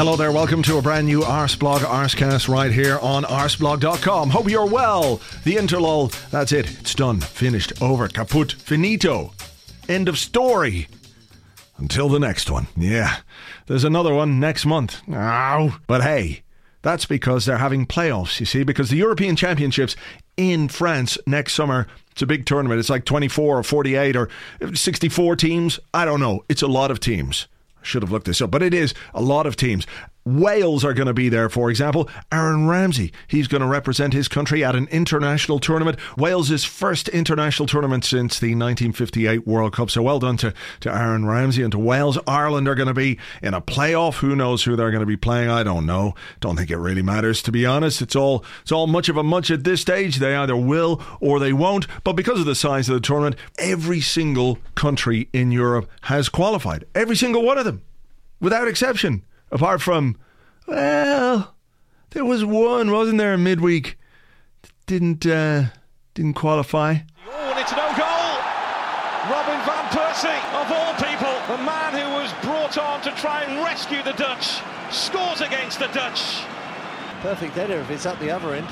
Hello there, welcome to a brand new Arseblog Arsecast right here on arseblog.com. Hope you're well. The interlull, that's it. It's done, finished, over, kaput, finito. End of story. Until the next one. Yeah, there's another one next month. Ow. But hey, that's because they're having playoffs, you see, because the European Championships in France next summer. It's a big tournament. It's like 24 or 48 or 64 teams. I don't know. It's a lot of teams. Should have looked this up, but it is a lot of teams. Wales are going to be there, for example. Aaron Ramsey, he's going to represent his country at an international tournament. Wales' first international tournament since the 1958 World Cup. So well done to, to Aaron Ramsey and to Wales. Ireland are going to be in a playoff. Who knows who they're going to be playing? I don't know. Don't think it really matters, to be honest. It's all it's all much of a much at this stage. They either will or they won't. But because of the size of the tournament, every single country in Europe has qualified. Every single one of them, without exception apart from, well, there was one, wasn't there, midweek? Didn't uh, didn't qualify. Oh, it's no goal. Robin van Persie, of all people, the man who was brought on to try and rescue the Dutch, scores against the Dutch. Perfect header if it's at the other end.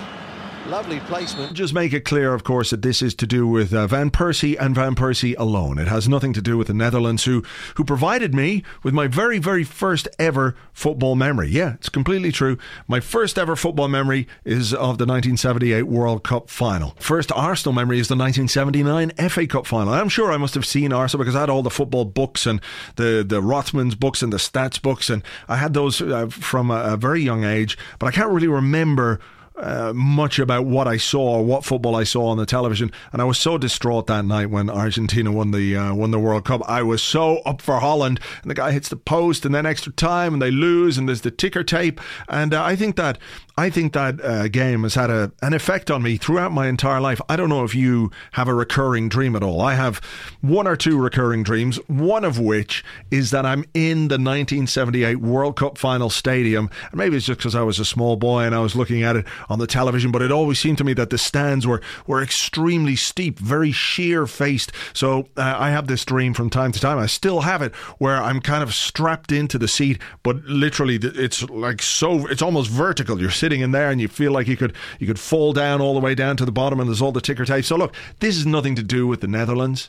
Lovely placement. Just make it clear, of course, that this is to do with uh, Van Persie and Van Persie alone. It has nothing to do with the Netherlands, who who provided me with my very, very first ever football memory. Yeah, it's completely true. My first ever football memory is of the 1978 World Cup final. First Arsenal memory is the 1979 FA Cup final. I'm sure I must have seen Arsenal because I had all the football books and the the Rothmans books and the stats books, and I had those uh, from a, a very young age. But I can't really remember uh, much about what I saw what football I saw on the television, and I was so distraught that night when Argentina won the uh, won the World Cup. I was so up for Holland, and the guy hits the post, and then extra time, and they lose, and there's the ticker tape, and uh, I think that I think that uh, game has had a, an effect on me throughout my entire life. I don't know if you have a recurring dream at all. I have one or two recurring dreams, one of which is that I'm in the 1978 World Cup final stadium. Maybe it's just because I was a small boy and I was looking at it on the television, but it always seemed to me that the stands were, were extremely steep, very sheer faced. So uh, I have this dream from time to time. I still have it where I'm kind of strapped into the seat, but literally it's like so, it's almost vertical. You're sitting sitting in there and you feel like you could you could fall down all the way down to the bottom and there's all the ticker tape. So look, this is nothing to do with the Netherlands.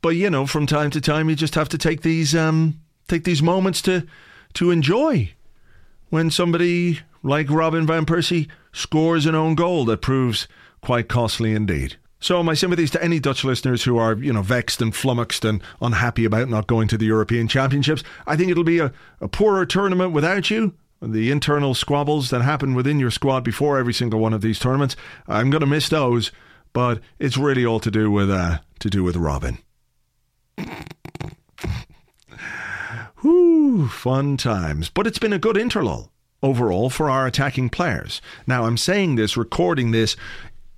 But you know, from time to time you just have to take these um take these moments to to enjoy when somebody like Robin van Persie scores an own goal that proves quite costly indeed. So my sympathies to any Dutch listeners who are, you know, vexed and flummoxed and unhappy about not going to the European Championships. I think it'll be a, a poorer tournament without you the internal squabbles that happen within your squad before every single one of these tournaments. I'm going to miss those, but it's really all to do with uh, to do with Robin. Whew, fun times. But it's been a good interlull overall for our attacking players. Now, I'm saying this, recording this,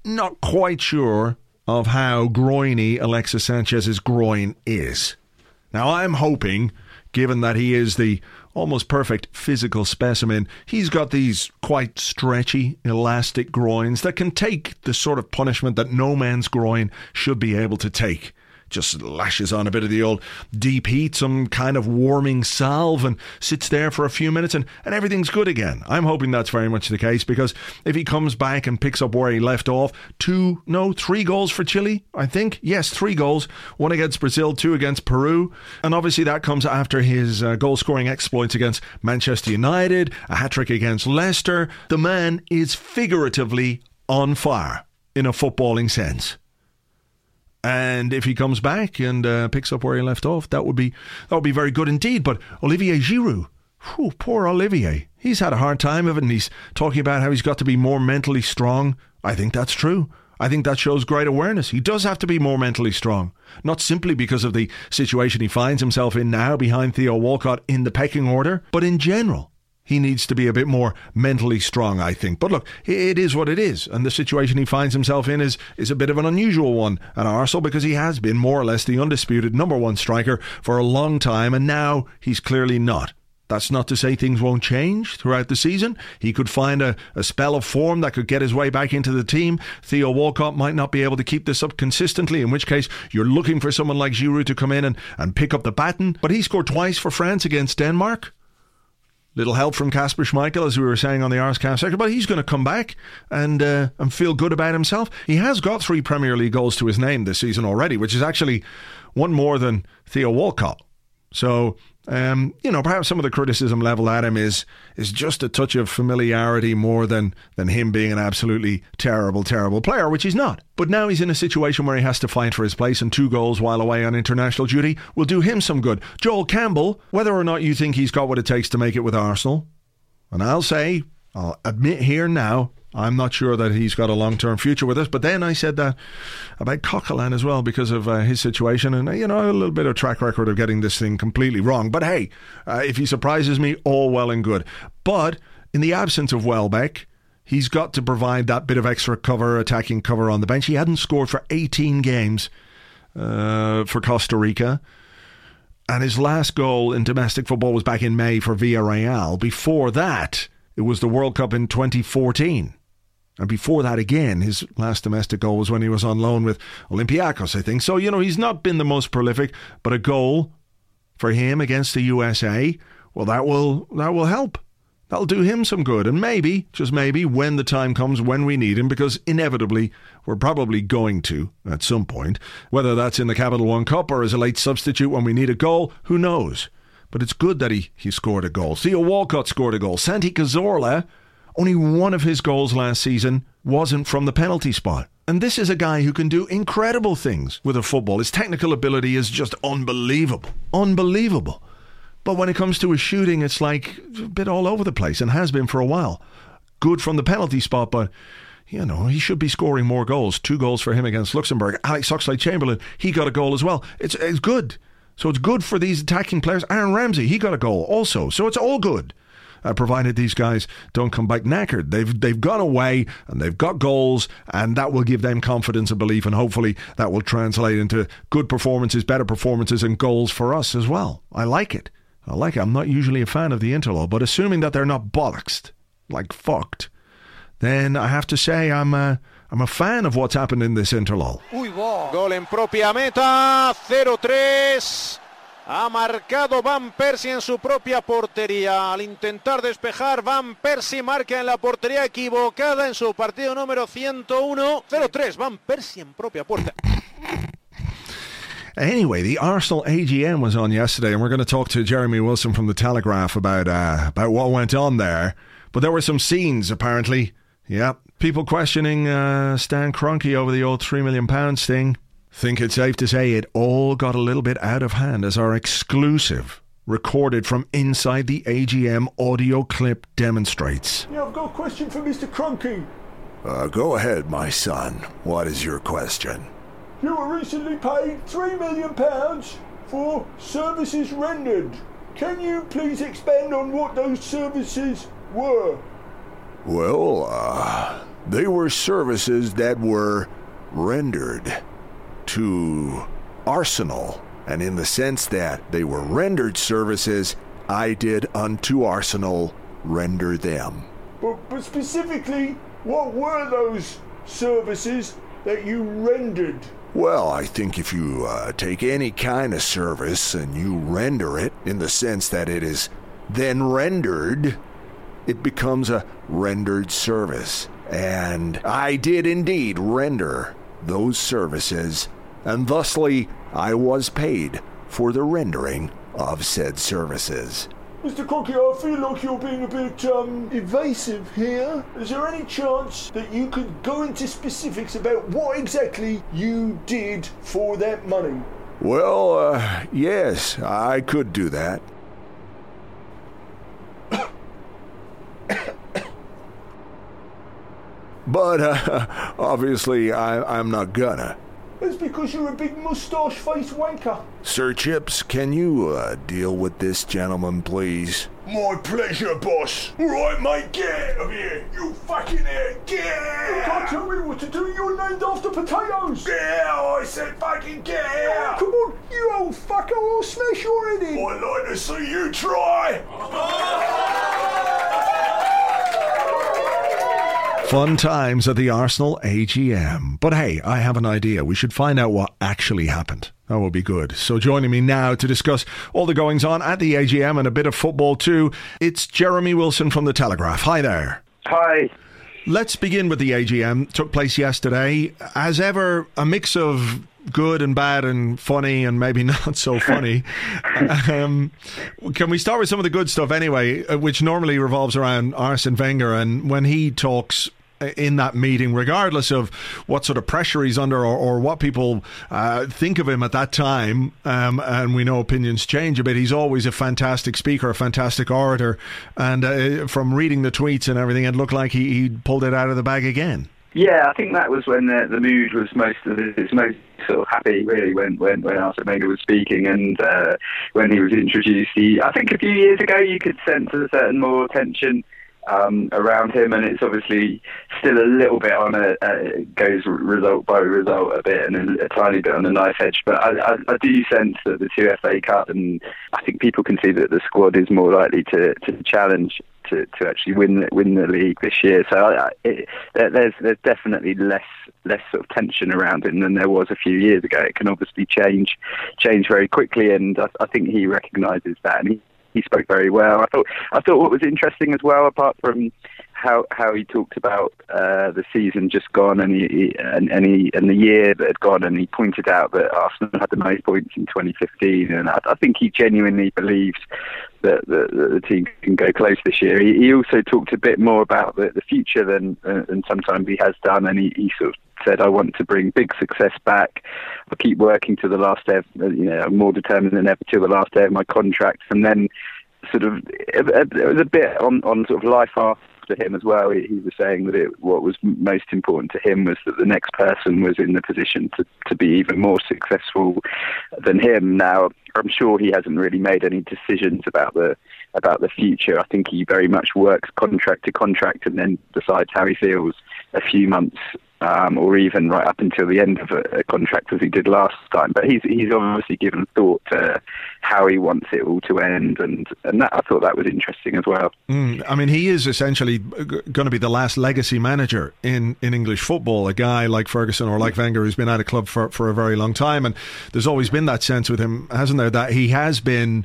not quite sure of how groiny Alexis Sanchez's groin is. Now, I'm hoping, given that he is the almost perfect physical specimen. He's got these quite stretchy, elastic groins that can take the sort of punishment that no man's groin should be able to take just lashes on a bit of the old deep heat, some kind of warming salve, and sits there for a few minutes, and, and everything's good again. I'm hoping that's very much the case because if he comes back and picks up where he left off, two, no, three goals for Chile, I think. Yes, three goals. One against Brazil, two against Peru. And obviously that comes after his uh, goal scoring exploits against Manchester United, a hat trick against Leicester. The man is figuratively on fire in a footballing sense. And if he comes back and uh, picks up where he left off, that would be that would be very good indeed. But Olivier Giroud, whew, poor Olivier, he's had a hard time of it, and he's talking about how he's got to be more mentally strong. I think that's true. I think that shows great awareness. He does have to be more mentally strong, not simply because of the situation he finds himself in now behind Theo Walcott in the pecking order, but in general. He needs to be a bit more mentally strong, I think. But look, it is what it is, and the situation he finds himself in is is a bit of an unusual one at Arsenal because he has been more or less the undisputed number one striker for a long time, and now he's clearly not. That's not to say things won't change throughout the season. He could find a, a spell of form that could get his way back into the team. Theo Walcott might not be able to keep this up consistently, in which case you're looking for someone like Giroud to come in and, and pick up the baton. But he scored twice for France against Denmark. Little help from Kasper Schmeichel, as we were saying on the Arsecast Extra, but he's going to come back and uh, and feel good about himself. He has got three Premier League goals to his name this season already, which is actually one more than Theo Walcott. So um, you know, perhaps some of the criticism leveled at him is is just a touch of familiarity more than than him being an absolutely terrible, terrible player, which he's not. But now he's in a situation where he has to fight for his place, and two goals while away on international duty will do him some good. Joel Campbell, whether or not you think he's got what it takes to make it with Arsenal, and I'll say, I'll admit here now, I'm not sure that he's got a long term future with us. But then I said that about Coquelin as well because of uh, his situation and, you know, a little bit of track record of getting this thing completely wrong. But hey, uh, if he surprises me, all well and good. But in the absence of Welbeck, he's got to provide that bit of extra cover, attacking cover on the bench. He hadn't scored for 18 games uh, for Costa Rica. And his last goal in domestic football was back in May for Villarreal. Before that, it was the World Cup in 2014. And before that, again, his last domestic goal was when he was on loan with Olympiacos, I think. So, you know, he's not been the most prolific, but a goal for him against the USA, well, that will that will help. That'll do him some good. And maybe, just maybe, when the time comes when we need him, because inevitably we're probably going to at some point, whether that's in the Capital One Cup or as a late substitute when we need a goal, who knows? But it's good that he, he scored a goal. Theo Walcott scored a goal. Santi Cazorla only one of his goals last season wasn't from the penalty spot. And this is a guy who can do incredible things with a football. His technical ability is just unbelievable. Unbelievable. But when it comes to his shooting, it's like a bit all over the place and has been for a while. Good from the penalty spot, but you know, he should be scoring more goals. Two goals for him against Luxembourg. Alex Oxlade Chamberlain, he got a goal as well. It's, it's good. So it's good for these attacking players. Aaron Ramsey, he got a goal also. So it's all good uh, provided these guys don't come back knackered. They've they've gone away and they've got goals, and that will give them confidence and belief, and hopefully that will translate into good performances, better performances, and goals for us as well. I like it. I like it. I'm not usually a fan of the Interlull, but assuming that they're not bollocksed, like fucked, then I have to say I'm. Uh, I'm a fan of what's happened in this interlull. Uy, Gol en propia meta, 0-3. Ha marcado Van Persie en su propia portería. Al intentar despejar, Van Persie marca en la portería equivocada en su partido número 101. 0-3, Van Persie en propia puerta. Anyway, the Arsenal AGM was on yesterday, and we're going to talk to Jeremy Wilson from the Telegraph about uh, about what went on there. But there were some scenes, apparently. Yeah, people questioning uh, Stan Kroenke over the old three million pounds thing. Think it's safe to say it all got a little bit out of hand as our exclusive recorded from inside the AGM audio clip demonstrates. Yeah, I've got a question for Mr. Kroenke. Uh, go ahead, my son. What is your question? You were recently paid £3 million for services rendered. Can you please expand on what those services were? Well, uh, they were services that were rendered to Arsenal, and in the sense that they were rendered services, I did unto Arsenal render them. But, but specifically, what were those services that you rendered? Well, I think if you uh, take any kind of service and you render it in the sense that it is then rendered, it becomes a rendered service. And I did indeed render those services and thusly I was paid for the rendering of said services. Mr. Crockett, I feel like you're being a bit um, evasive here. Is there any chance that you could go into specifics about what exactly you did for that money? Well, uh, yes, I could do that. But uh, obviously, I, I'm not gonna. It's because you're a big moustache faced wanker. Sir Chips, can you uh, deal with this gentleman, please? My pleasure, boss. All right, mate, get out of here. You fucking head, get out. You can't tell me what to do. You're named after potatoes. Get out, I said fucking get out. come on, you old fucker. I'll smash your head in. I'd like to see you try. Fun times at the Arsenal AGM. But hey, I have an idea. We should find out what actually happened. That would be good. So joining me now to discuss all the goings on at the AGM and a bit of football too, it's Jeremy Wilson from The Telegraph. Hi there. Hi. Let's begin with the AGM. Took place yesterday. As ever, a mix of good and bad and funny and maybe not so funny. um, can we start with some of the good stuff anyway, uh, which normally revolves around Arsene Wenger and when he talks in that meeting, regardless of what sort of pressure he's under or, or what people uh, think of him at that time. Um, and we know opinions change a bit. He's always a fantastic speaker, a fantastic orator. And uh, from reading the tweets and everything, it looked like he, he pulled it out of the bag again. Yeah, I think that was when the, the mood was most its most sort of happy, really, when when when Arsene was speaking and uh, when he was introduced. He, I think a few years ago, you could sense a certain more tension um, around him, and it's obviously still a little bit on a uh, goes result by result a bit and a, a tiny bit on the knife edge. But I, I, I, do sense that the two FA Cup, and I think people can see that the squad is more likely to, to challenge to, to actually win win the league this year. So I, it, there's there's definitely less less sort of tension around him than there was a few years ago. It can obviously change change very quickly, and I, I think he recognises that, and he he spoke very well. I thought I thought what was interesting as well, apart from how how he talked about uh, the season just gone and he, and and, he, and the year that had gone, and he pointed out that Arsenal had the most points in 2015, and I, I think he genuinely believes that the, the, team can go close this year. He, he also talked a bit more about the, the future than uh, than sometimes he has done, and he, he sort of said, "I want to bring big success back. I keep working to the last day. Of, you know, I'm more determined than ever till the last day of my contract." And then, sort of, it, it was a bit on on sort of life after him as well. He, he was saying that it, what was most important to him was that the next person was in the position to, to be even more successful than him. Now, I'm sure he hasn't really made any decisions about the about the future. I think he very much works contract to contract and then decides how he feels a few months um, or even right up until the end of a, a, contract as he did last time. But he's he's obviously given thought to how he wants it all to end, and and that, I thought that was interesting as well. Mm, I mean, he is essentially going to be the last legacy manager in, in English football. A guy like Ferguson or like Wenger who's been at a club for for a very long time, and there's always been that sense with him, hasn't there, that he has been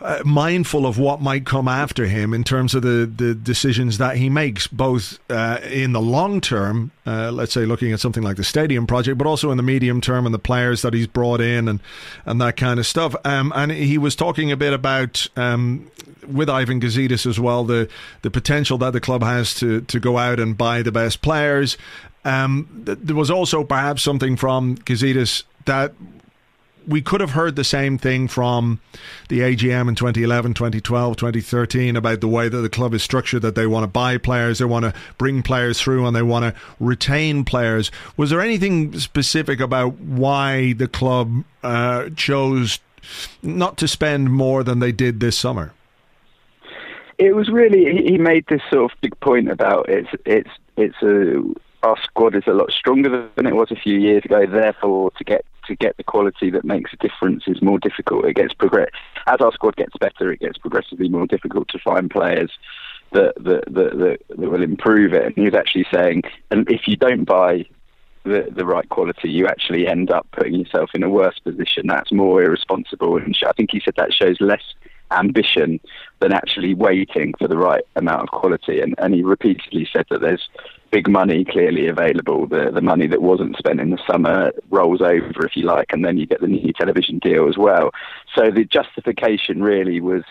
uh, mindful of what might come after him in terms of the, the decisions that he makes, both uh, in the long term, uh, let's say looking at something like the stadium project, but also in the medium term and the players that he's brought in and, and that kind of stuff. Um, and he was talking a bit about, um, with Ivan Gazidis as well, the, the potential that the club has to, to go out and buy the best players. Um, th- there was also perhaps something from Gazidis that we could have heard the same thing from the AGM in 2011, 2012, 2013 about the way that the club is structured, that they want to buy players, they want to bring players through, and they want to retain players. Was there anything specific about why the club uh, chose not to spend more than they did this summer? It was really he made this sort of big point about it's it's it's a our squad is a lot stronger than it was a few years ago. Therefore, to get to get the quality that makes a difference is more difficult. It gets progress as our squad gets better. It gets progressively more difficult to find players that that that, that, that will improve it. And he was actually saying, and if you don't buy the, the right quality, you actually end up putting yourself in a worse position. That's more irresponsible. And I think he said that shows less ambition than actually waiting for the right amount of quality. And, and he repeatedly said that there's big money clearly available. The the money that wasn't spent in the summer rolls over, if you like, and then you get the new television deal as well. So the justification really was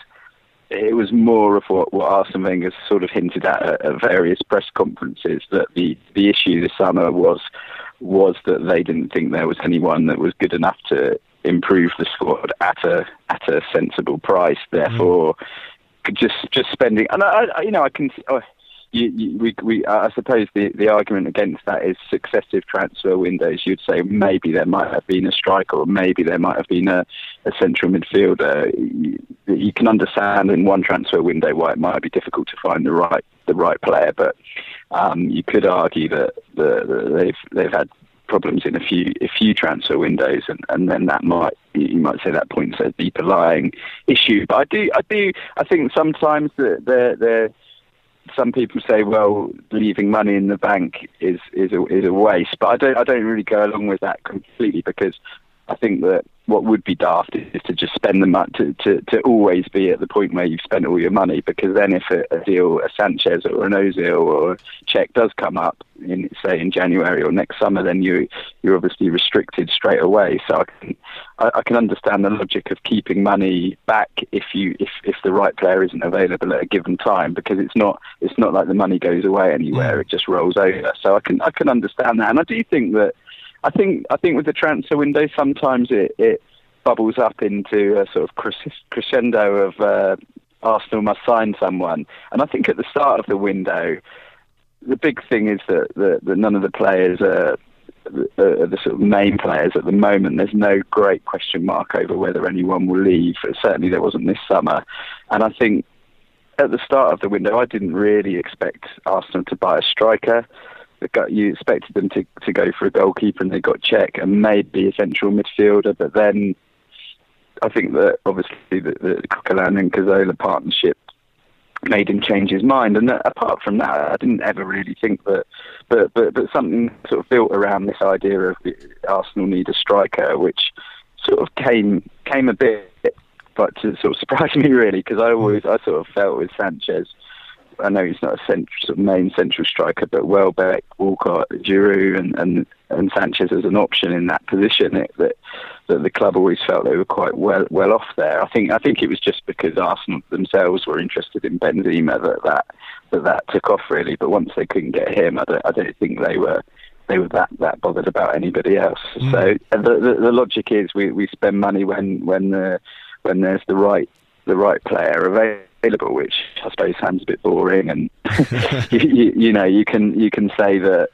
it was more of what, what Arsene Wenger sort of hinted at, at at various press conferences that the, the issue this summer was was that they didn't think there was anyone that was good enough to improve the squad at a at a sensible price. Therefore, mm. just just spending and I, I you know I can. You, you, we, we, I suppose the, the argument against that is successive transfer windows. You'd say maybe there might have been a striker, or maybe there might have been a, a central midfielder. You, you, can understand in one transfer window why it might be difficult to find the right the right player, but um, you could argue that the, the, they've they've had problems in a few a few transfer windows, and, and then that might you might say that points a deeper lying issue. But I do I do I think sometimes that they're they're some people say, well, leaving money in the bank is is a, is a waste, but I don't I don't really go along with that completely because I think that what would be daft is to just spend the money to, to, to always be at the point where you've spent all your money because then if a, a deal a Sanchez or an Ozil or a Cech does come up in say in January or next summer then you you're obviously restricted straight away. So I can I, I, can understand the logic of keeping money back if you if, if the right player isn't available at a given time because it's not it's not like the money goes away anywhere mm. it just rolls over. So I can I can understand that. And I do think that I think I think with the transfer window, sometimes it, it bubbles up into a sort of crescendo of uh, Arsenal must sign someone. And I think at the start of the window, the big thing is that, that, that none of the players are the, the, sort of main players at the moment. There's no great question mark over whether anyone will leave. Certainly, there wasn't this summer. And I think at the start of the window, I didn't really expect Arsenal to buy a striker you expected them to, to go for a goalkeeper and they got Cech and maybe a central midfielder, but then I think that obviously the, the Coquelin and Cazorla partnership made him change his mind. And apart from that, I didn't ever really think that, but but but something sort of built around this idea of Arsenal need a striker, which sort of came came a bit, but to sort of surprise me really because I always I sort of felt with Sanchez I know he's not a central, sort of main central striker, but Welbeck, Walcott, Giroud, and, and, and Sanchez as an option in that position. It, that that the club always felt they were quite well well off there. I think I think it was just because Arsenal themselves were interested in Benzema that that that, that took off really. But once they couldn't get him, I don't I don't think they were they were that that bothered about anybody else. Mm. So the, the, the logic is we we spend money when when the when there's the right the right player available available, which I suppose sounds a bit boring. And you, you, you, know, you can you can say that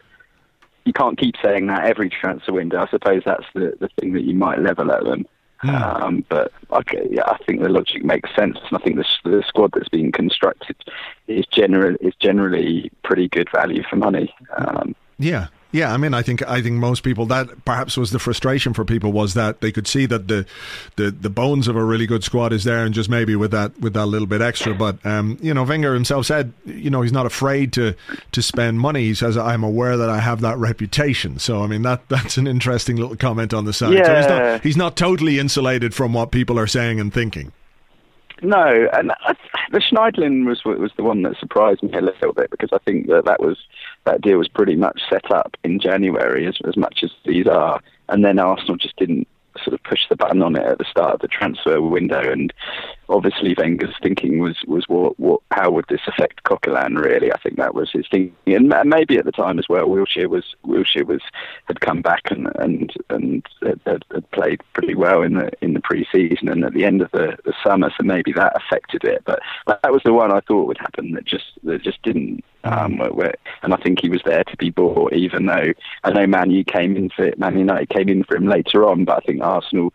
you can't keep saying that every transfer window. I suppose that's the the thing that you might level at them. Mm. Um, but okay, yeah, I think the logic makes sense, and I think the, the squad that's being constructed is general is generally pretty good value for money. Um, yeah, yeah, I mean, I think I think most people that perhaps was the frustration for people was that they could see that the the, the bones of a really good squad is there, and just maybe with that with that little bit extra. But um, you know, Wenger himself said, you know, he's not afraid to to spend money. He says, "I'm aware that I have that reputation." So I mean, that that's an interesting little comment on the side. Yeah. So he's not he's not totally insulated from what people are saying and thinking. No, and the Schneiderlin was was the one that surprised me a little bit because I think that that was that deal was pretty much set up in January as as much as these are, and then Arsenal just didn't sort of push the button on it at the start of the transfer window. And obviously, Wenger's thinking was was what, what how would this affect Coquelin? Really, I think that was his thinking, and maybe at the time as well, Wilshere was Wilshere was had come back and and and had, had played pretty well in the in the pre-season and at the end of the, the summer, so maybe that affected it. But that was the one I thought would happen that just that just didn't. Um, and I think he was there to be bought, even though I know Man U came in for Man United came in for him later on, but I think Arsenal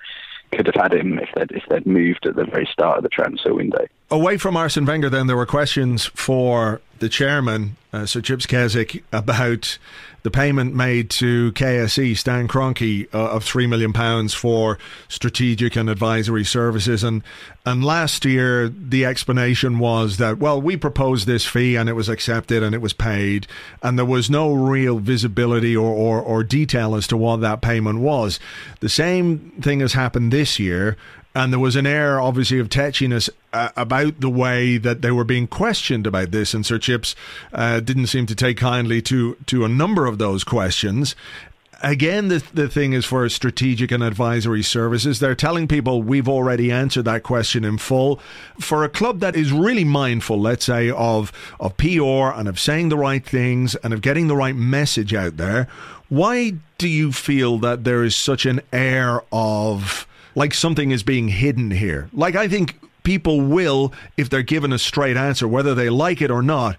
could have had him if they'd, if they'd moved at the very start of the transfer window. Away from Arsene Wenger, then there were questions for the chairman, uh, Sir Chips Keswick, about the payment made to KSE, Stan Kroenke, uh, of £3 million for strategic and advisory services. And, and last year, the explanation was that, well, we proposed this fee and it was accepted and it was paid. And there was no real visibility or, or, or detail as to what that payment was. The same thing has happened this year and there was an air, obviously, of tetchiness uh, about the way that they were being questioned about this. And Sir Chips uh, didn't seem to take kindly to to a number of those questions. again, the, the thing is for strategic and advisory services, they're telling people we've already answered that question in full. For a club that is really mindful, let's say, of, of PR and of saying the right things and of getting the right message out there, why do you feel that there is such an air of like something is being hidden here? Like, I think people will, if they're given a straight answer, whether they like it or not,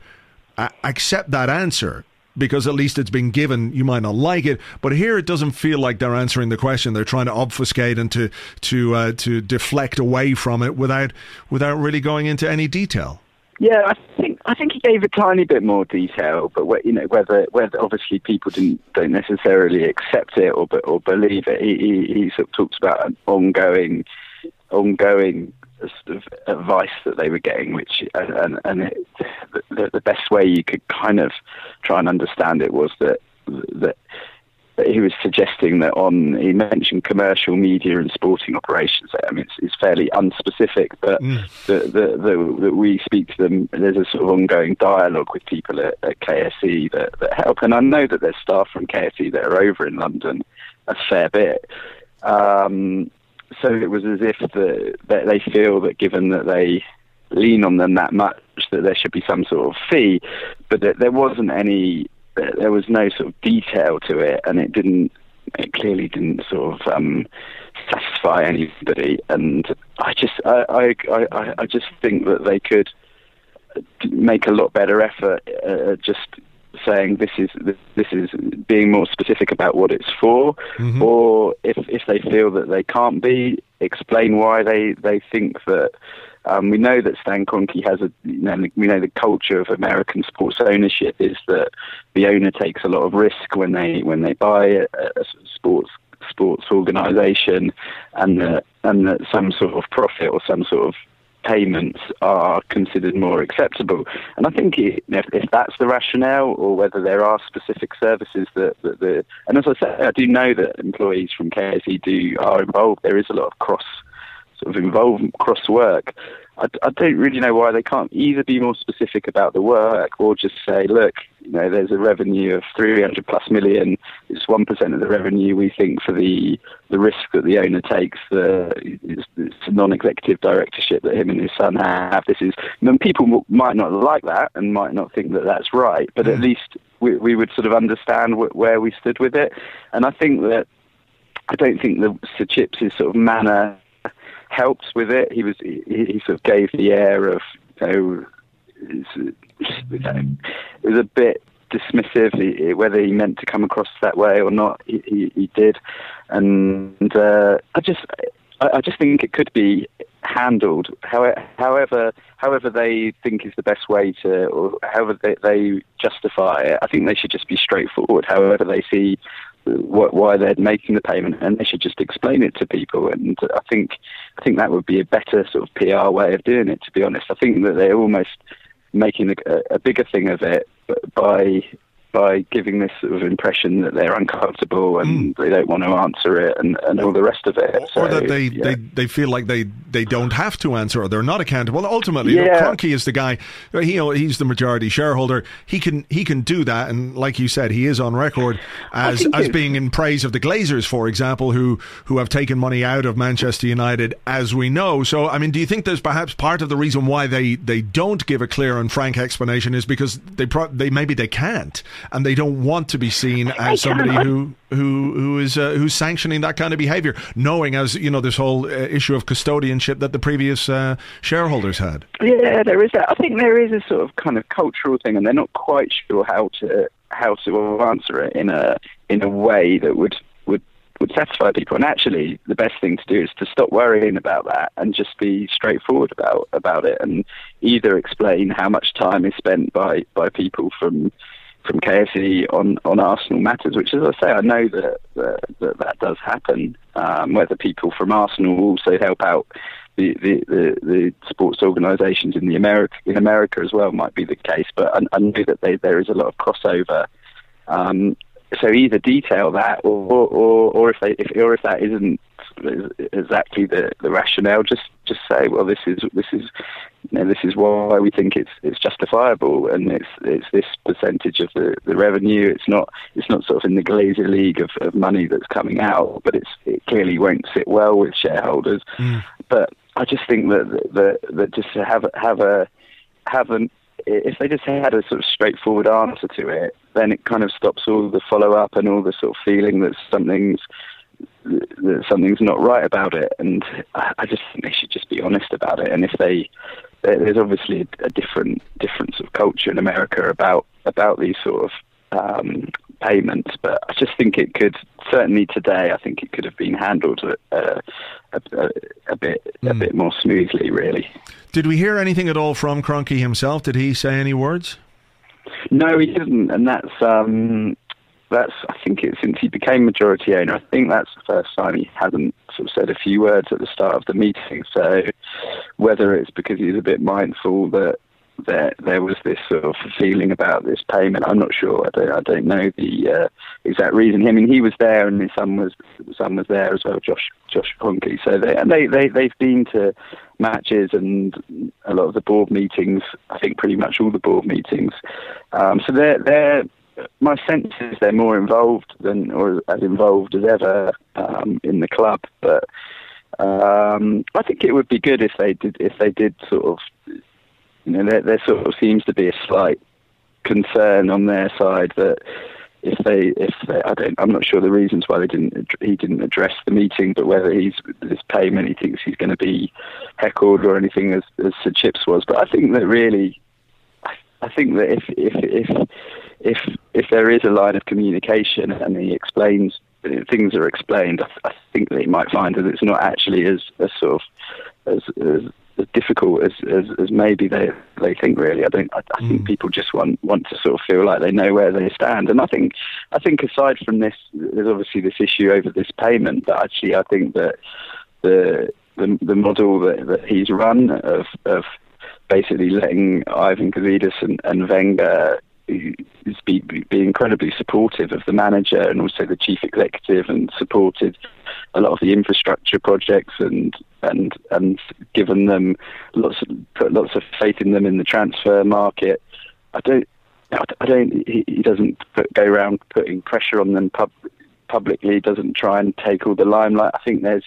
accept that answer because at least it's been given. You might not like it, but here it doesn't feel like they're answering the question. They're trying to obfuscate and to to uh, to deflect away from it without without really going into any detail. Yeah, I think I think he gave a tiny bit more detail, but you know whether whether obviously people didn't don't necessarily accept it or or believe it. He he, he sort of talks about an ongoing ongoing sort of advice that they were getting, which and and it, the, the best way you could kind of try and understand it was that that he was suggesting that on he mentioned commercial media and sporting operations. I mean, it's, it's fairly unspecific, but mm. that the, the, the, we speak to them. There's a sort of ongoing dialogue with people at, at KSE that, that help, and I know that there's staff from KSE that are over in London a fair bit. Um, so it was as if the, that they feel that given that they lean on them that much, that there should be some sort of fee, but that there wasn't any there was no sort of detail to it, and it didn't. It clearly didn't sort of um, satisfy anybody, and I just, I, I, I, I just think that they could make a lot better effort uh, just saying this is this is being more specific about what it's for, mm-hmm. or if if they feel that they can't be, explain why they they think that um, we know that Stan Kroenke has a, you know, we know the culture of American sports ownership is that the owner takes a lot of risk when they when they buy a, a sports sports organisation, and that and that some sort of profit or some sort of payments are considered more acceptable. And I think if, if that's the rationale, or whether there are specific services that, that the and as I say, I do know that employees from KSE do are involved. There is a lot of cross sort of involve cross work. I, I, don't really know why they can't either be more specific about the work or just say, look, you know, there's a revenue of 300 plus million. It's 1% of the revenue we think for the the risk that the owner takes. The it's, it's a non-executive directorship that him and his son have. This is, and people might not like that and might not think that that's right, but at mm. least we, we would sort of understand wh- where we stood with it. And I think that I don't think the Sir Chips' sort of manner helps with it. He was he, he sort of gave the air of you know, it was a bit dismissive. whether he meant to come across that way or not, he, he, he did, and uh, I just I, I, just think it could be handled however however however they think is the best way to or however they, they justify it. I think they should just be straightforward. However they see what, why they're making the payment, and they should just explain it to people. And I think I think that would be a better sort of PR way of doing it. To be honest, I think that they're almost making a, a bigger thing of it by by giving this sort of impression that they're uncomfortable and mm. they don't want to answer it and, and all the rest of it. Or, so, or that they, yeah. they, they feel like they, they don't have to answer or they're not accountable. Ultimately, yeah. you know, Kroenke is the guy. He, you know, he's the majority shareholder. He can he can do that, and like you said, he is on record as as being in praise of the Glazers, for example, who who have taken money out of Manchester United, as we know. So, I mean, do you think there's perhaps part of the reason why they, they don't give a clear and frank explanation is because they pro- they maybe they can't and they don't want to be seen as somebody who who who is uh, who's sanctioning that kind of behavior, knowing as you know this whole uh, issue of custodianship that the previous uh, shareholders had. Yeah, there is that. I think there is a sort of kind of cultural thing, and they're not quite sure how to how to answer it in a in a way that would would would satisfy people. And actually, the best thing to do is to stop worrying about that and just be straightforward about about it, and either explain how much time is spent by by people from from KSE on, on Arsenal matters, which, as I say, I know that that, that, that does happen. Um, whether people from Arsenal also help out the, the, the, the sports organisations in the America in America as well might be the case, but I, I know that they, there is a lot of crossover. Um, so either detail that, or, or, or if they, if, or if that isn't exactly the, the rationale. Just just say, well, this is this is you know, this is why we think it's it's justifiable, and it's it's this percentage of the, the revenue. It's not it's not sort of in the Glazer league of, of money that's coming out, but it's it clearly won't sit well with shareholders. Mm. But I just think that that, that just to have have a have an if they just had a sort of straightforward answer to it, then it kind of stops all the follow up and all the sort of feeling that something's that something's not right about it. And I just think they should just be honest about it. And if they there's obviously a different difference of culture in America about about these sort of um, payments, but I just think it could certainly today. I think it could have been handled a, a, a, a bit mm. a hmm. bit more smoothly. Really. Did we hear anything at all from Kroenke himself? Did he say any words? No, he didn't, and that's um, that's I think it since he became majority owner. I think that's the first time he hasn't sort of said a few words at the start of the meeting. So whether it's because he's a bit mindful that there there was this sort of feeling about this payment. I'm not sure. I don't I don't know the uh, exact reason. I mean, he was there, and his son was son was there as well, Josh Josh Kroenke. So they and they they they've been to matches and a lot of the board meetings. I think pretty much all the board meetings. Um, so they're they're my sense is they're more involved than or as involved as ever um, in the club, but. Um, I think it would be good if they did if they did sort of you know, there, there sort of seems to be a slight concern on their side that if they, if they, I don't, I'm not sure the reasons why they didn't, he didn't address the meeting, but whether he's this payment, he thinks he's going to be heckled or anything as, as Sir Chips was. But I think that really, I think that if if if if if there is a line of communication and he explains things are explained, I, I think he might find that it's not actually as as sort of as, as as difficult as, as, as maybe they they think. Really, I don't. I, I mm. think people just want want to sort of feel like they know where they stand. And I think I think aside from this, there's obviously this issue over this payment. But actually, I think that the the, the model that, that he's run of of basically letting Ivan Gazidis and, and Wenger be, be incredibly supportive of the manager and also the chief executive and supported a lot of the infrastructure projects and and and given them lots of, put lots of faith in them in the transfer market. I don't I don't he, he doesn't put, go around putting pressure on them pub, publicly. Doesn't try and take all the limelight. I think there's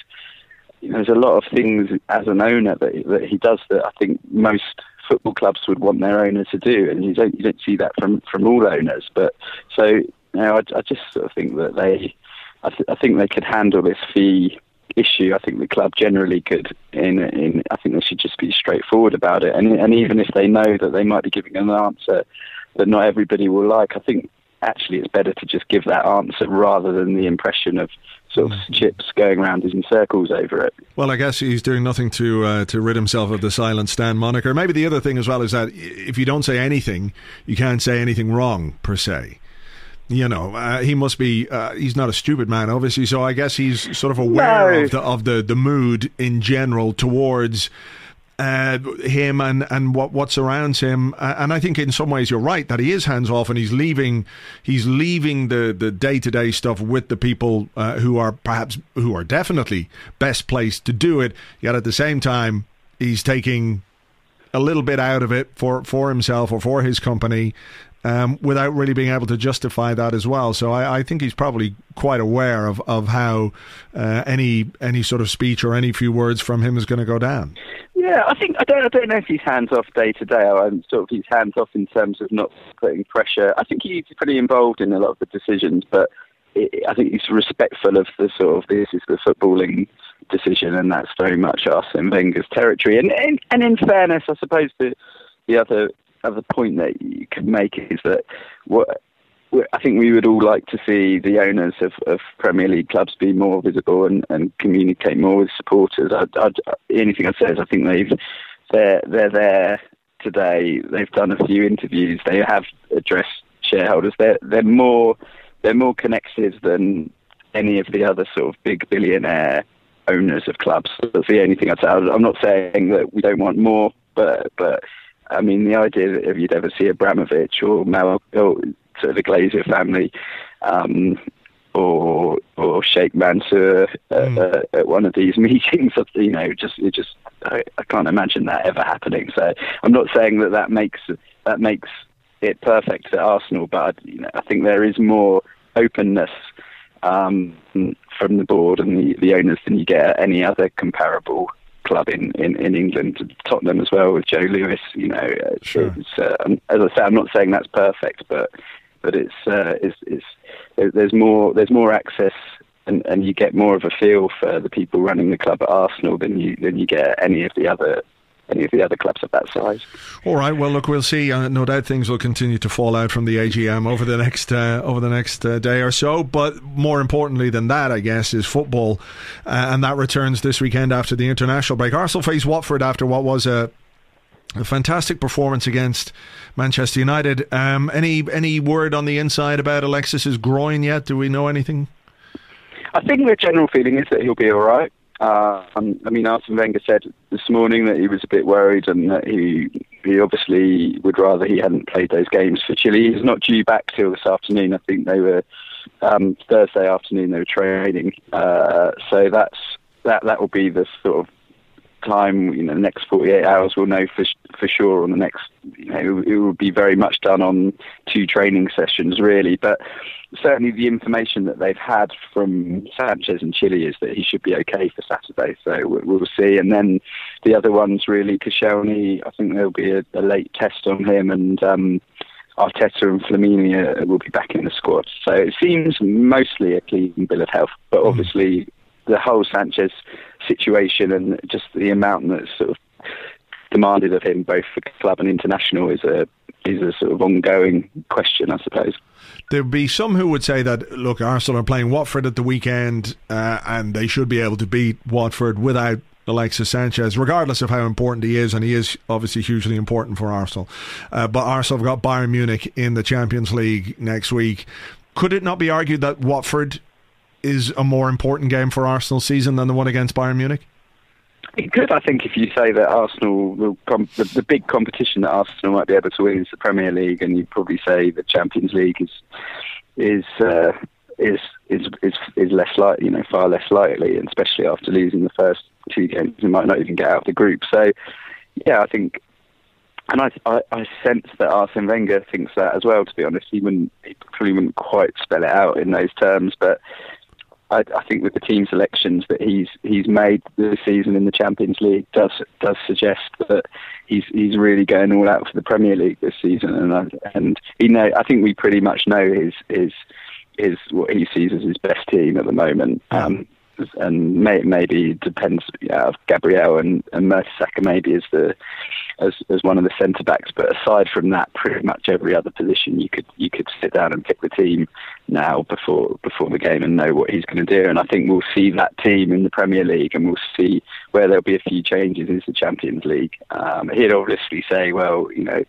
you know, there's a lot of things as an owner that that he does that I think most football clubs would want their owner to do, and you don't you don't see that from from all owners. But so you know, I, I just sort of think that they, I, th- I think they could handle this fee issue. I think the club generally could. In, in I think they should just be straightforward about it, and and even if they know that they might be giving an answer that not everybody will like, I think actually it's better to just give that answer rather than the impression of sort of mm. chips going around in circles over it. Well, I guess he's doing nothing to uh, to rid himself of the silent Stan moniker. Maybe the other thing as well is that if you don't say anything, you can't say anything wrong per se. You know, uh, he must be. Uh, he's not a stupid man, obviously. So I guess he's sort of aware no. of the of the the mood in general towards uh, him and, and what, what surrounds him. Uh, and I think in some ways you're right that he is hands off and he's leaving he's leaving the, the day-to-day stuff with the people uh, who are perhaps who are definitely best placed to do it. Yet at the same time he's taking a little bit out of it for, for himself or for his company um, without really being able to justify that as well. So I, I think he's probably quite aware of of how uh, any any sort of speech or any few words from him is going to go down. Yeah, I think I don't I don't know if he's hands off day to day. I'm sort of he's hands off in terms of not putting pressure. I think he's pretty involved in a lot of the decisions, but I think he's respectful of the sort of this is the footballing decision, and that's very much us in Wenger's territory. And and, and in fairness, I suppose the the other other point that you could make is that what I think we would all like to see the owners of, of Premier League clubs be more visible and, and communicate more with supporters. I, I, anything I say is I think they've they're they're there today. They've done a few interviews. They have addressed shareholders. They're they're more they're more connected than any of the other sort of big billionaire owners of clubs. That's the only thing I'd say. I'm not saying that we don't want more, but but I mean, the idea that if you'd ever see Abramovich or Mal or sort of the Glazer family, um, or or Sheikh Mansour mm. uh, at one of these meetings. You know, just it just I, I, can't imagine that ever happening. So I'm not saying that that makes that makes it perfect at Arsenal, but you know, I think there is more openness um, from the board and the, the owners than you get at any other comparable club in, in, in England, Tottenham as well with Joe Lewis. You know, sure. uh, as I say, I'm not saying that's perfect, but but it's uh, it's, it's there's more there's more access and, and you get more of a feel for the people running the club at Arsenal than you than you get any of the other any of the other clubs of that size. All right. Well, look, we'll see. Uh, no doubt things will continue to fall out from the AGM over the next uh, over the next uh, day or so. But more importantly than that, I guess, is football, uh, and that returns this weekend after the international break. Arsenal face Watford after what was a a fantastic performance against Manchester United. Um, any any word on the inside about Alexis's groin yet? Do we know anything? I think the general feeling is that he'll be all right. Uh, I mean, Arsene Wenger said this morning that he was a bit worried and that he he obviously would rather he hadn't played those games for Chile. He's not due back till this afternoon. I think they were um, Thursday afternoon. They were training, uh, so that's that that will be the sort of time. You know, the next 48 hours we'll know for for sure. On the next, you know, it will be very much done on two training sessions really, but certainly the information that they've had from Sanchez and Chile is that he should be okay for Saturday. So we'll see. And then the other ones really, Koscielny, I think there'll be a, a late test on him and. Um, Arteta and Flamini will be back in the squad. So it seems mostly a clean bill of health, but hmm. obviously the whole Sanchez situation and just the amount that's sort of demanded of him, both for club and international, is a is a sort of ongoing question, I suppose. There'd be some who would say that look, Arsenal are playing Watford at the weekend, uh, and they should be able to beat Watford without Alexis Sanchez, regardless of how important he is, and he is obviously hugely important for Arsenal. Uh, but Arsenal have got Bayern Munich in the Champions League next week. Could it not be argued that Watford is a more important game for Arsenal season than the one against Bayern Munich? It could, I think, if you say that Arsenal will com- the, the, big competition that Arsenal might be able to win is the Premier League, and you'd probably say the Champions League is is uh, is, is is is less likely, you know, far less likely, and especially after losing the first two games, you might not even get out of the group. So, yeah, I think, and I I, I sense that Arsene Wenger thinks that as well. To be honest, he wouldn't he probably wouldn't quite spell it out in those terms, but I, I, think with the team selections that he's he's made this season in the Champions League does does suggest that he's he's really going all out for the Premier League this season, and I, and he know I think we pretty much know his his is what he sees as his best team at the moment. Um, and may, maybe depends. Yeah, Gabriel and, and Mertesacker maybe as the as as one of the centre backs. But aside from that, pretty much every other position you could you could sit down and pick the team now before before the game and know what he's going to do. And I think we'll see that team in the Premier League, and we'll see where there'll be a few changes in the Champions League. Um, he'd obviously say, well, you know,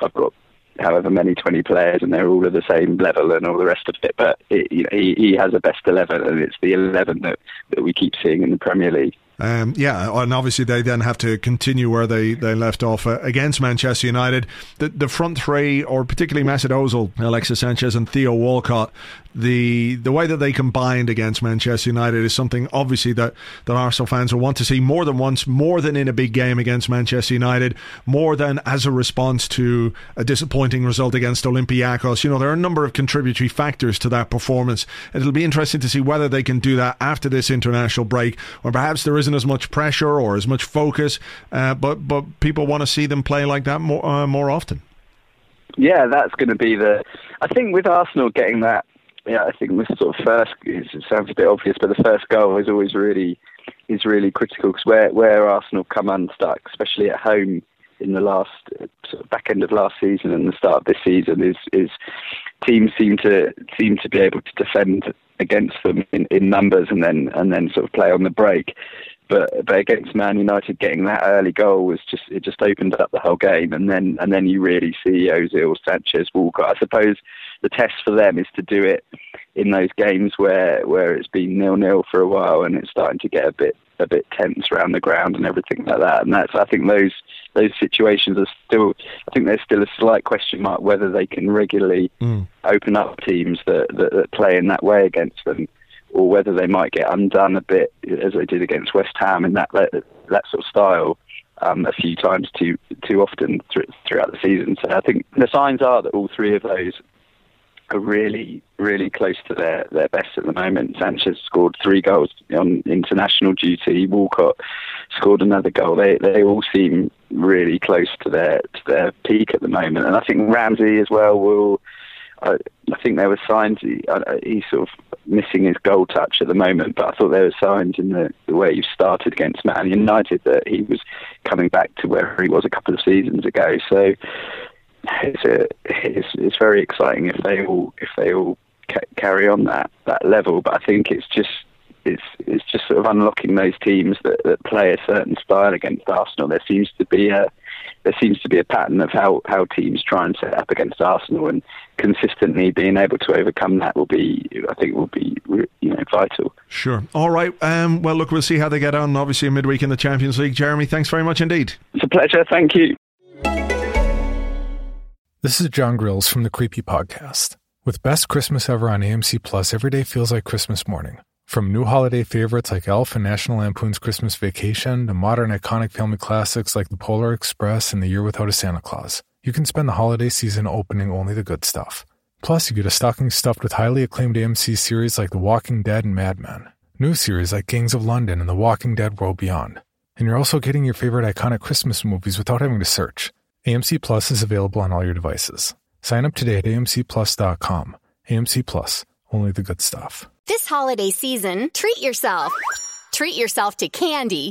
I've got however many 20 players and they're all of the same level and all the rest of it. But it, you know, he, he has a best 11 and it's the 11 that, that we keep seeing in the Premier League. Um, yeah, and obviously they then have to continue where they, they left off uh, against Manchester United. The the front three, or particularly Mesut Ozil, Alexis Sanchez, and Theo Walcott, the the way that they combined against Manchester United is something obviously that, that Arsenal fans will want to see more than once, more than in a big game against Manchester United, more than as a response to a disappointing result against Olympiacos. You know, there are a number of contributory factors to that performance. It'll be interesting to see whether they can do that after this international break, or perhaps there isn't as much pressure or as much focus, uh, but but people want to see them play like that more uh, more often. Yeah, that's going to be the. I think with Arsenal getting that yeah, I think this sort of first it sounds a bit obvious, but the first goal is always really is really critical because where where Arsenal come unstuck, especially at home in the last sort of back end of last season and the start of this season, is is teams seem to seem to be able to defend against them in, in numbers and then and then sort of play on the break. But but against Man United, getting that early goal was just it just opened up the whole game, and then and then you really see Ozil, Sanchez, Walcott. I suppose the test for them is to do it in those games where where it's been nil nil for a while and it's starting to get a bit a bit tense around the ground and everything like that. And that's I think those those situations are still I think there's still a slight question mark whether they can regularly mm. open up teams that, that, that play in that way against them or whether they might get undone a bit as they did against West Ham in that that, sort of style. Um, a few times too too often th- throughout the season. So I think the signs are that all three of those are really, really close to their, their best at the moment. Sanchez scored three goals on international duty. Walcott scored another goal. They they all seem really close to their to their peak at the moment. And I think Ramsey as well will. I, I think there were signs he, he's sort of missing his goal touch at the moment, but I thought there were signs in the, the way he started against Man United that he was coming back to where he was a couple of seasons ago. So it's, a, it's, it's very exciting if they all if they all ca- carry on that that level. But I think it's just it's it's just sort of unlocking those teams that, that play a certain style against Arsenal. There seems to be a there seems to be a pattern of how, how teams try and set up against Arsenal, and consistently being able to overcome that will be, I think, will be you know vital. Sure. All right. Um, well, look, we'll see how they get on. Obviously, midweek in the Champions League. Jeremy, thanks very much indeed. It's a pleasure. Thank you. This is John Grills from the Creepy Podcast. With Best Christmas Ever on AMC Plus, every day feels like Christmas morning. From new holiday favorites like Elf and National Lampoon's Christmas Vacation to modern iconic family classics like The Polar Express and The Year Without a Santa Claus, you can spend the holiday season opening only the good stuff. Plus, you get a stocking stuffed with highly acclaimed AMC series like The Walking Dead and Mad Men, new series like Gangs of London and The Walking Dead World Beyond. And you're also getting your favorite iconic Christmas movies without having to search. AMC Plus is available on all your devices. Sign up today at amcplus.com. AMC Plus, only the good stuff. This holiday season, treat yourself. Treat yourself to candy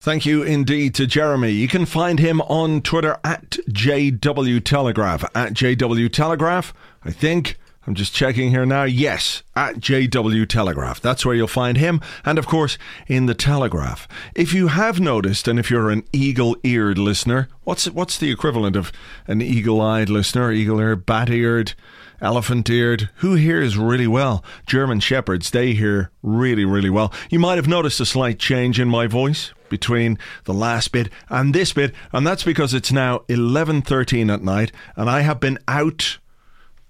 Thank you indeed to Jeremy. You can find him on Twitter at JW Telegraph. At JW Telegraph, I think. I'm just checking here now. Yes, at JW Telegraph. That's where you'll find him. And of course, in the Telegraph. If you have noticed, and if you're an eagle eared listener, what's what's the equivalent of an eagle eyed listener? Eagle eared, bat eared? Elephant eared. Who hears really well? German Shepherds, they hear really, really well. You might have noticed a slight change in my voice between the last bit and this bit, and that's because it's now 11:13 at night and I have been out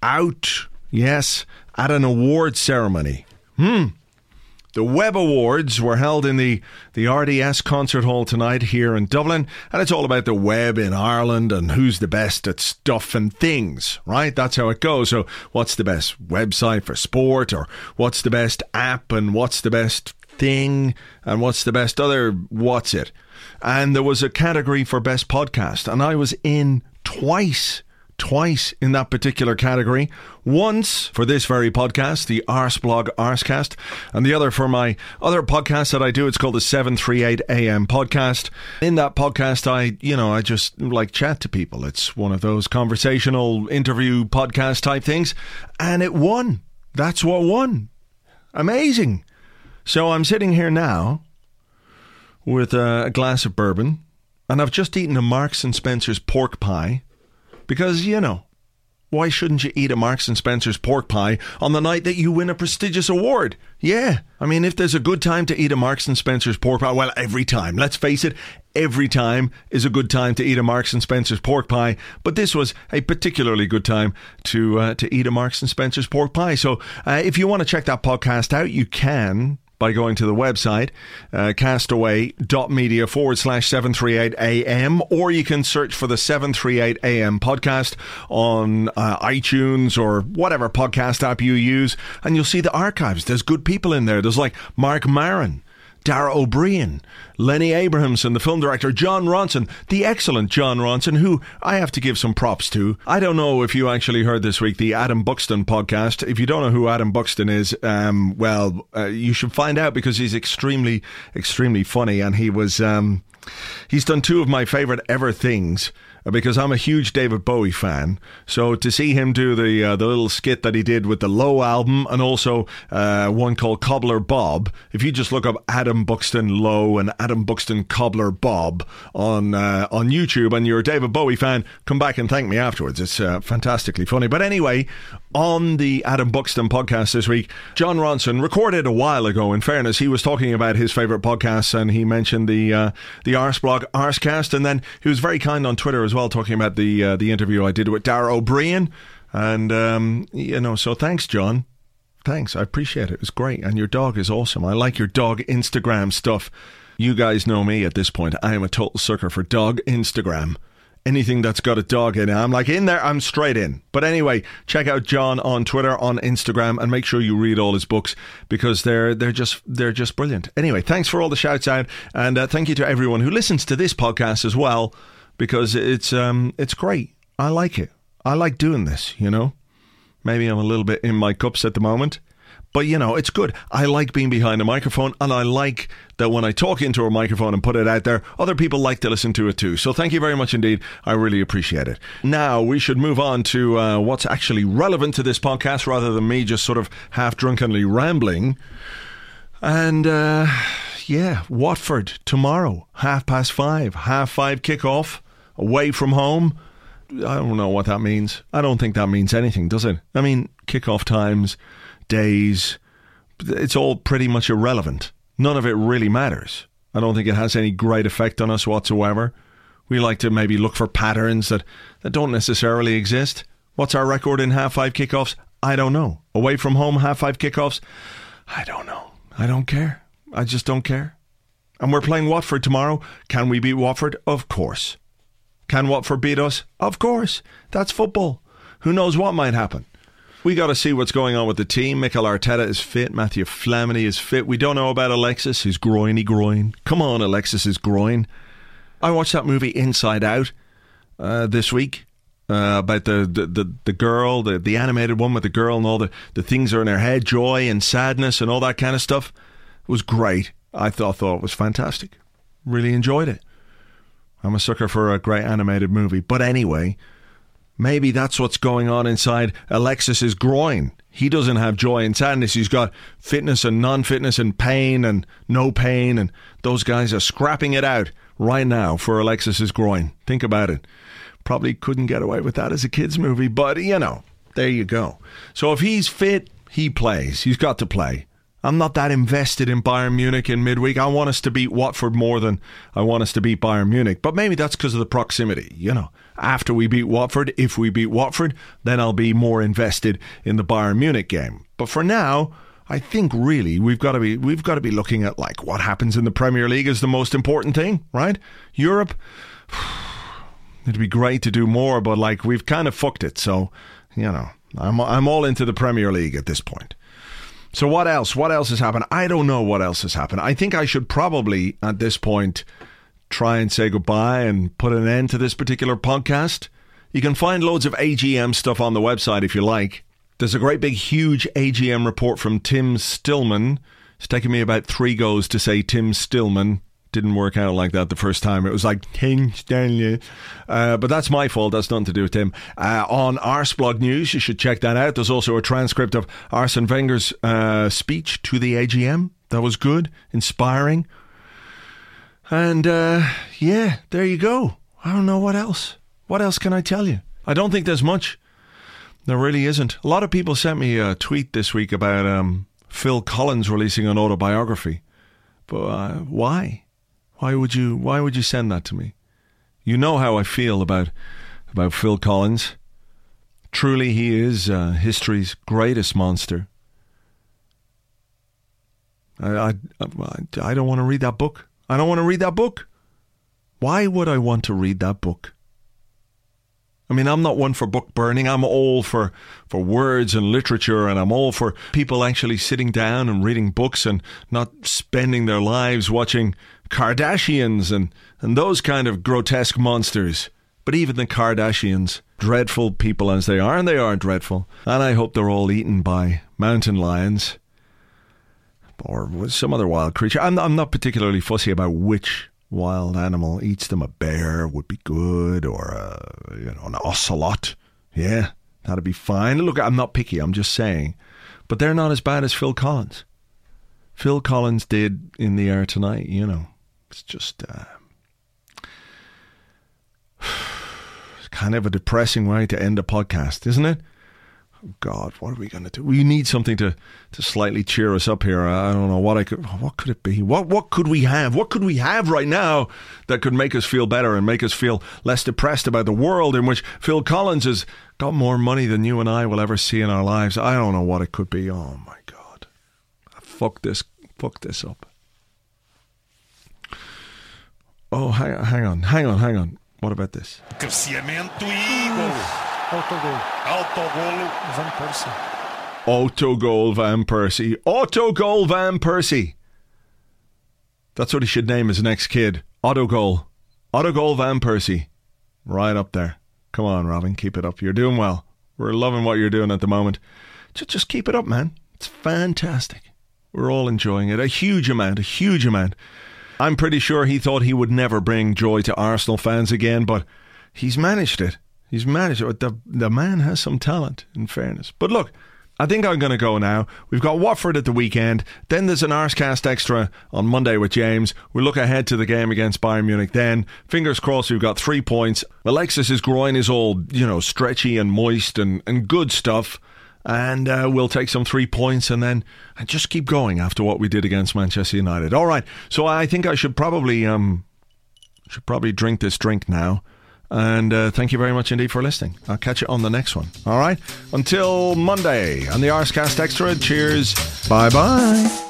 out, yes, at an award ceremony. Hmm. The Web Awards were held in the, the RDS Concert Hall tonight here in Dublin, and it's all about the web in Ireland and who's the best at stuff and things, right? That's how it goes. So, what's the best website for sport, or what's the best app, and what's the best thing, and what's the best other what's it? And there was a category for best podcast, and I was in twice twice in that particular category. Once for this very podcast, the Arseblog Arsecast, and the other for my other podcast that I do. It's called the 738 AM podcast. In that podcast, I, you know, I just like chat to people. It's one of those conversational interview podcast type things. And it won. That's what won. Amazing. So I'm sitting here now with a glass of bourbon, and I've just eaten a Marks and Spencer's pork pie because, you know, why shouldn't you eat a Marks and Spencer's pork pie on the night that you win a prestigious award? Yeah. I mean, if there's a good time to eat a Marks and Spencer's pork pie, well, every time. Let's face it, every time is a good time to eat a Marks and Spencer's pork pie, but this was a particularly good time to uh, to eat a Marks and Spencer's pork pie. So, uh, if you want to check that podcast out, you can by going to the website, uh, castaway.media forward slash 738 AM, or you can search for the 738 AM podcast on uh, iTunes or whatever podcast app you use, and you'll see the archives. There's good people in there. There's like Marc Maron. Dara Ó Briain, Lenny Abrahamson, the film director, Jon Ronson, the excellent Jon Ronson, who I have to give some props to. I don't know if you actually heard this week the Adam Buxton podcast. If you don't know who Adam Buxton is, um, well, uh, you should find out because he's extremely, extremely funny, and he was. Um, he's done two of my favorite ever things because I'm a huge David Bowie fan. So to see him do the uh, the little skit that he did with the Low album and also uh, one called Cobbler Bob, if you just look up Adam Buxton Low and Adam Buxton Cobbler Bob on uh, on YouTube and you're a David Bowie fan, come back and thank me afterwards. It's uh, fantastically funny. But anyway, on the Adam Buxton podcast this week, Jon Ronson recorded a while ago. In fairness, he was talking about his favorite podcasts and he mentioned the uh, the Arseblog Arsecast, and then he was very kind on Twitter as well, talking about the uh, the interview I did with Dara Ó Briain, and um, you know, so thanks, Jon. Thanks, I appreciate it. It was great, and your dog is awesome. I like your dog Instagram stuff. You guys know me at this point. I am a total sucker for dog Instagram anything that's got a dog in it. I'm like in there, I'm straight in. But anyway, check out Jon on Twitter, on Instagram, and make sure you read all his books because they're they're just they're just brilliant. Anyway, thanks for all the shouts out, and uh, thank you to everyone who listens to this podcast as well because it's um it's great. I like it. I like doing this. You know, maybe I'm a little bit in my cups at the moment. But you know, it's good. I like being behind a microphone, and I like that when I talk into a microphone and put it out there, other people like to listen to it too. So thank you very much indeed. I really appreciate it. Now we should move on to uh, what's actually relevant to this podcast, rather than me just sort of half drunkenly rambling. And uh, yeah, Watford tomorrow, half past five, half five kickoff, away from home. I don't know what that means. I don't think that means anything, does it? I mean, kickoff times days. It's all pretty much irrelevant. None of it really matters. I don't think it has any great effect on us whatsoever. We like to maybe look for patterns that, that don't necessarily exist. What's our record in half five kickoffs? I don't know. Away from home, half five kickoffs? I don't know. I don't care. I just don't care. And we're playing Watford tomorrow. Can we beat Watford? Of course. Can Watford beat us? Of course. That's football. Who knows what might happen? We got to see what's going on with the team. Mikel Arteta is fit. Matthew Flamini is fit. We don't know about Alexis, his groiny groin. Come on, Alexis's groin. I watched that movie Inside Out uh, this week. Uh, about the, the, the, the girl, the, the animated one with the girl and all the, the things are in her head, joy and sadness and all that kind of stuff. It was great. I thought, thought it was fantastic. Really enjoyed it. I'm a sucker for a great animated movie. But anyway, Maybe that's what's going on inside Alexis's groin. He doesn't have joy and sadness. He's got fitness and non fitness and pain and no pain. And those guys are scrapping it out right now for Alexis's groin. Think about it. Probably couldn't get away with that as a kid's movie, but you know, there you go. So if he's fit, he plays. He's got to play. I'm not that invested in Bayern Munich in midweek. I want us to beat Watford more than I want us to beat Bayern Munich. But maybe that's because of the proximity, you know after we beat Watford. If we beat Watford, then I'll be more invested in the Bayern Munich game. But for now, I think really we've got to be we've got to be looking at like what happens in the Premier League is the most important thing, right? Europe it'd be great to do more, but like we've kind of fucked it. So, you know, I'm I'm all into the Premier League at this point. So what else? What else has happened? I don't know what else has happened. I think I should probably at this point try and say goodbye and put an end to this particular podcast. You can find loads of AGM stuff on the website if you like. There's a great big huge AGM report from Tim Stillman. It's taken me about three goes to say Tim Stillman. Didn't work out like that the first time. It was like Tim Stanley. Uh, but that's my fault. That's nothing to do with him. Uh, on Arseblog News, you should check that out. There's also a transcript of Arsene Wenger's uh, speech to the AGM. That was good, inspiring. And uh, yeah, there you go. I don't know what else. What else can I tell you? I don't think there's much. There really isn't. A lot of people sent me a tweet this week about um, Phil Collins releasing an autobiography. But uh, why? Why would you? Why would you send that to me? You know how I feel about about Phil Collins. Truly, he is uh, history's greatest monster. I, I, I don't want to read that book. I don't want to read that book. Why would I want to read that book? I mean, I'm not one for book burning. I'm all for, for words and literature, and I'm all for people actually sitting down and reading books and not spending their lives watching Kardashians and, and those kind of grotesque monsters. But even the Kardashians, dreadful people as they are, and they are dreadful, and I hope they're all eaten by mountain lions or some other wild creature. I'm, I'm not particularly fussy about which wild animal eats them. A bear would be good, or a, you know, an ocelot. Yeah, that'd be fine. Look, I'm not picky. I'm just saying, but they're not as bad as Phil Collins. Phil Collins did in the air tonight. You know, it's just. Uh, kind of a depressing way to end a podcast, isn't it? Oh God, what are we going to do? We need something to, to slightly cheer us up here. I don't know what I could. What could it be? What what could we have? What could we have right now that could make us feel better and make us feel less depressed about the world in which Phil Collins has got more money than you and I will ever see in our lives? I don't know what it could be. Oh my God, fuck this, fuck this up. Oh, hang, hang on, hang on, hang on. What about this? Cabeceamento e gol. Autogol. Autogol Van Persie. Autogol Van Persie. Autogol Van Persie. That's what he should name his next kid. Autogol. Autogol Van Persie. Right up there. Come on, Robin. Keep it up. You're doing well. We're loving what you're doing at the moment. Just, just keep it up, man. It's fantastic. We're all enjoying it. A huge amount, a huge amount. I'm pretty sure he thought he would never bring joy to Arsenal fans again, but he's managed it. He's managed it. The, the man has some talent, in fairness. But look, I think I'm going to go now. We've got Watford at the weekend. Then there's an Arsecast Extra on Monday with James. We look ahead to the game against Bayern Munich then. Fingers crossed we've got three points. Alexis's groin is all, you know, stretchy and moist and, and good stuff. And uh, we'll take some three points and then just keep going after what we did against Manchester United. All right. So I think I should probably um should probably drink this drink now. And uh, thank you very much indeed for listening. I'll catch you on the next one. All right. Until Monday on the Arsecast Extra. Cheers. Bye bye.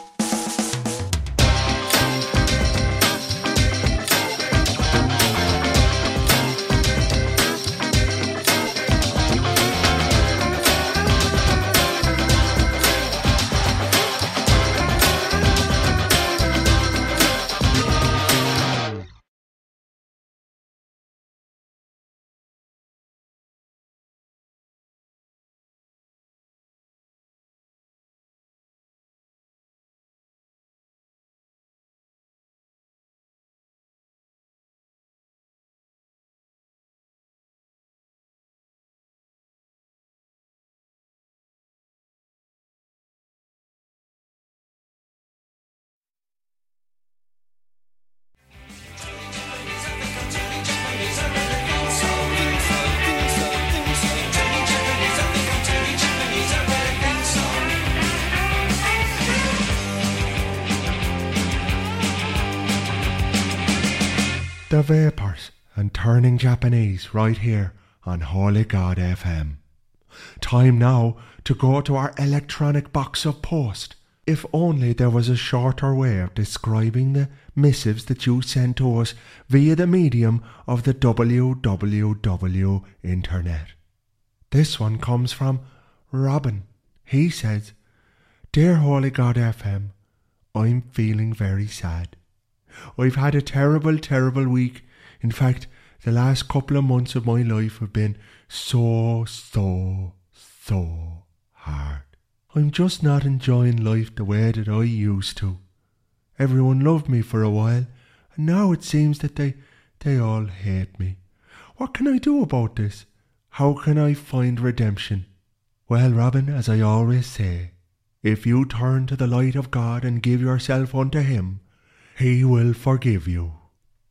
The Vapors and Turning Japanese right here on Holy God FM. Time now to go to our electronic box of post. If only there was a shorter way of describing the missives that you send to us via the medium of the www internet. This one comes from Robin. He says, Dear Holy God FM, I'm feeling very sad. I've had a terrible, terrible week. In fact, the last couple of months of my life have been so, so, so hard. I'm just not enjoying life the way that I used to. Everyone loved me for a while, and now it seems that they, they all hate me. What can I do about this? How can I find redemption? Well, Robin, as I always say, if you turn to the light of God and give yourself unto Him, he will forgive you.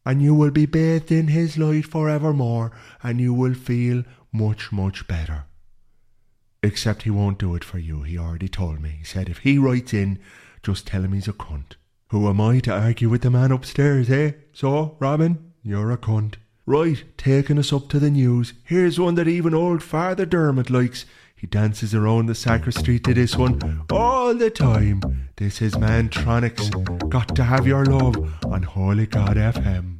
And you will be bathed in His light forevermore, and you will feel much, much better. Except He won't do it for you, He already told me. He said if He writes in, just tell Him He's a cunt. Who am I to argue with the man upstairs, eh? So, Robin, you're a cunt. Right, taking us up to the news. Here's one that even old Father Dermot likes. He dances around the sacristy to this one all the time. This is Mantronix. Got to have your love on Holy God FM.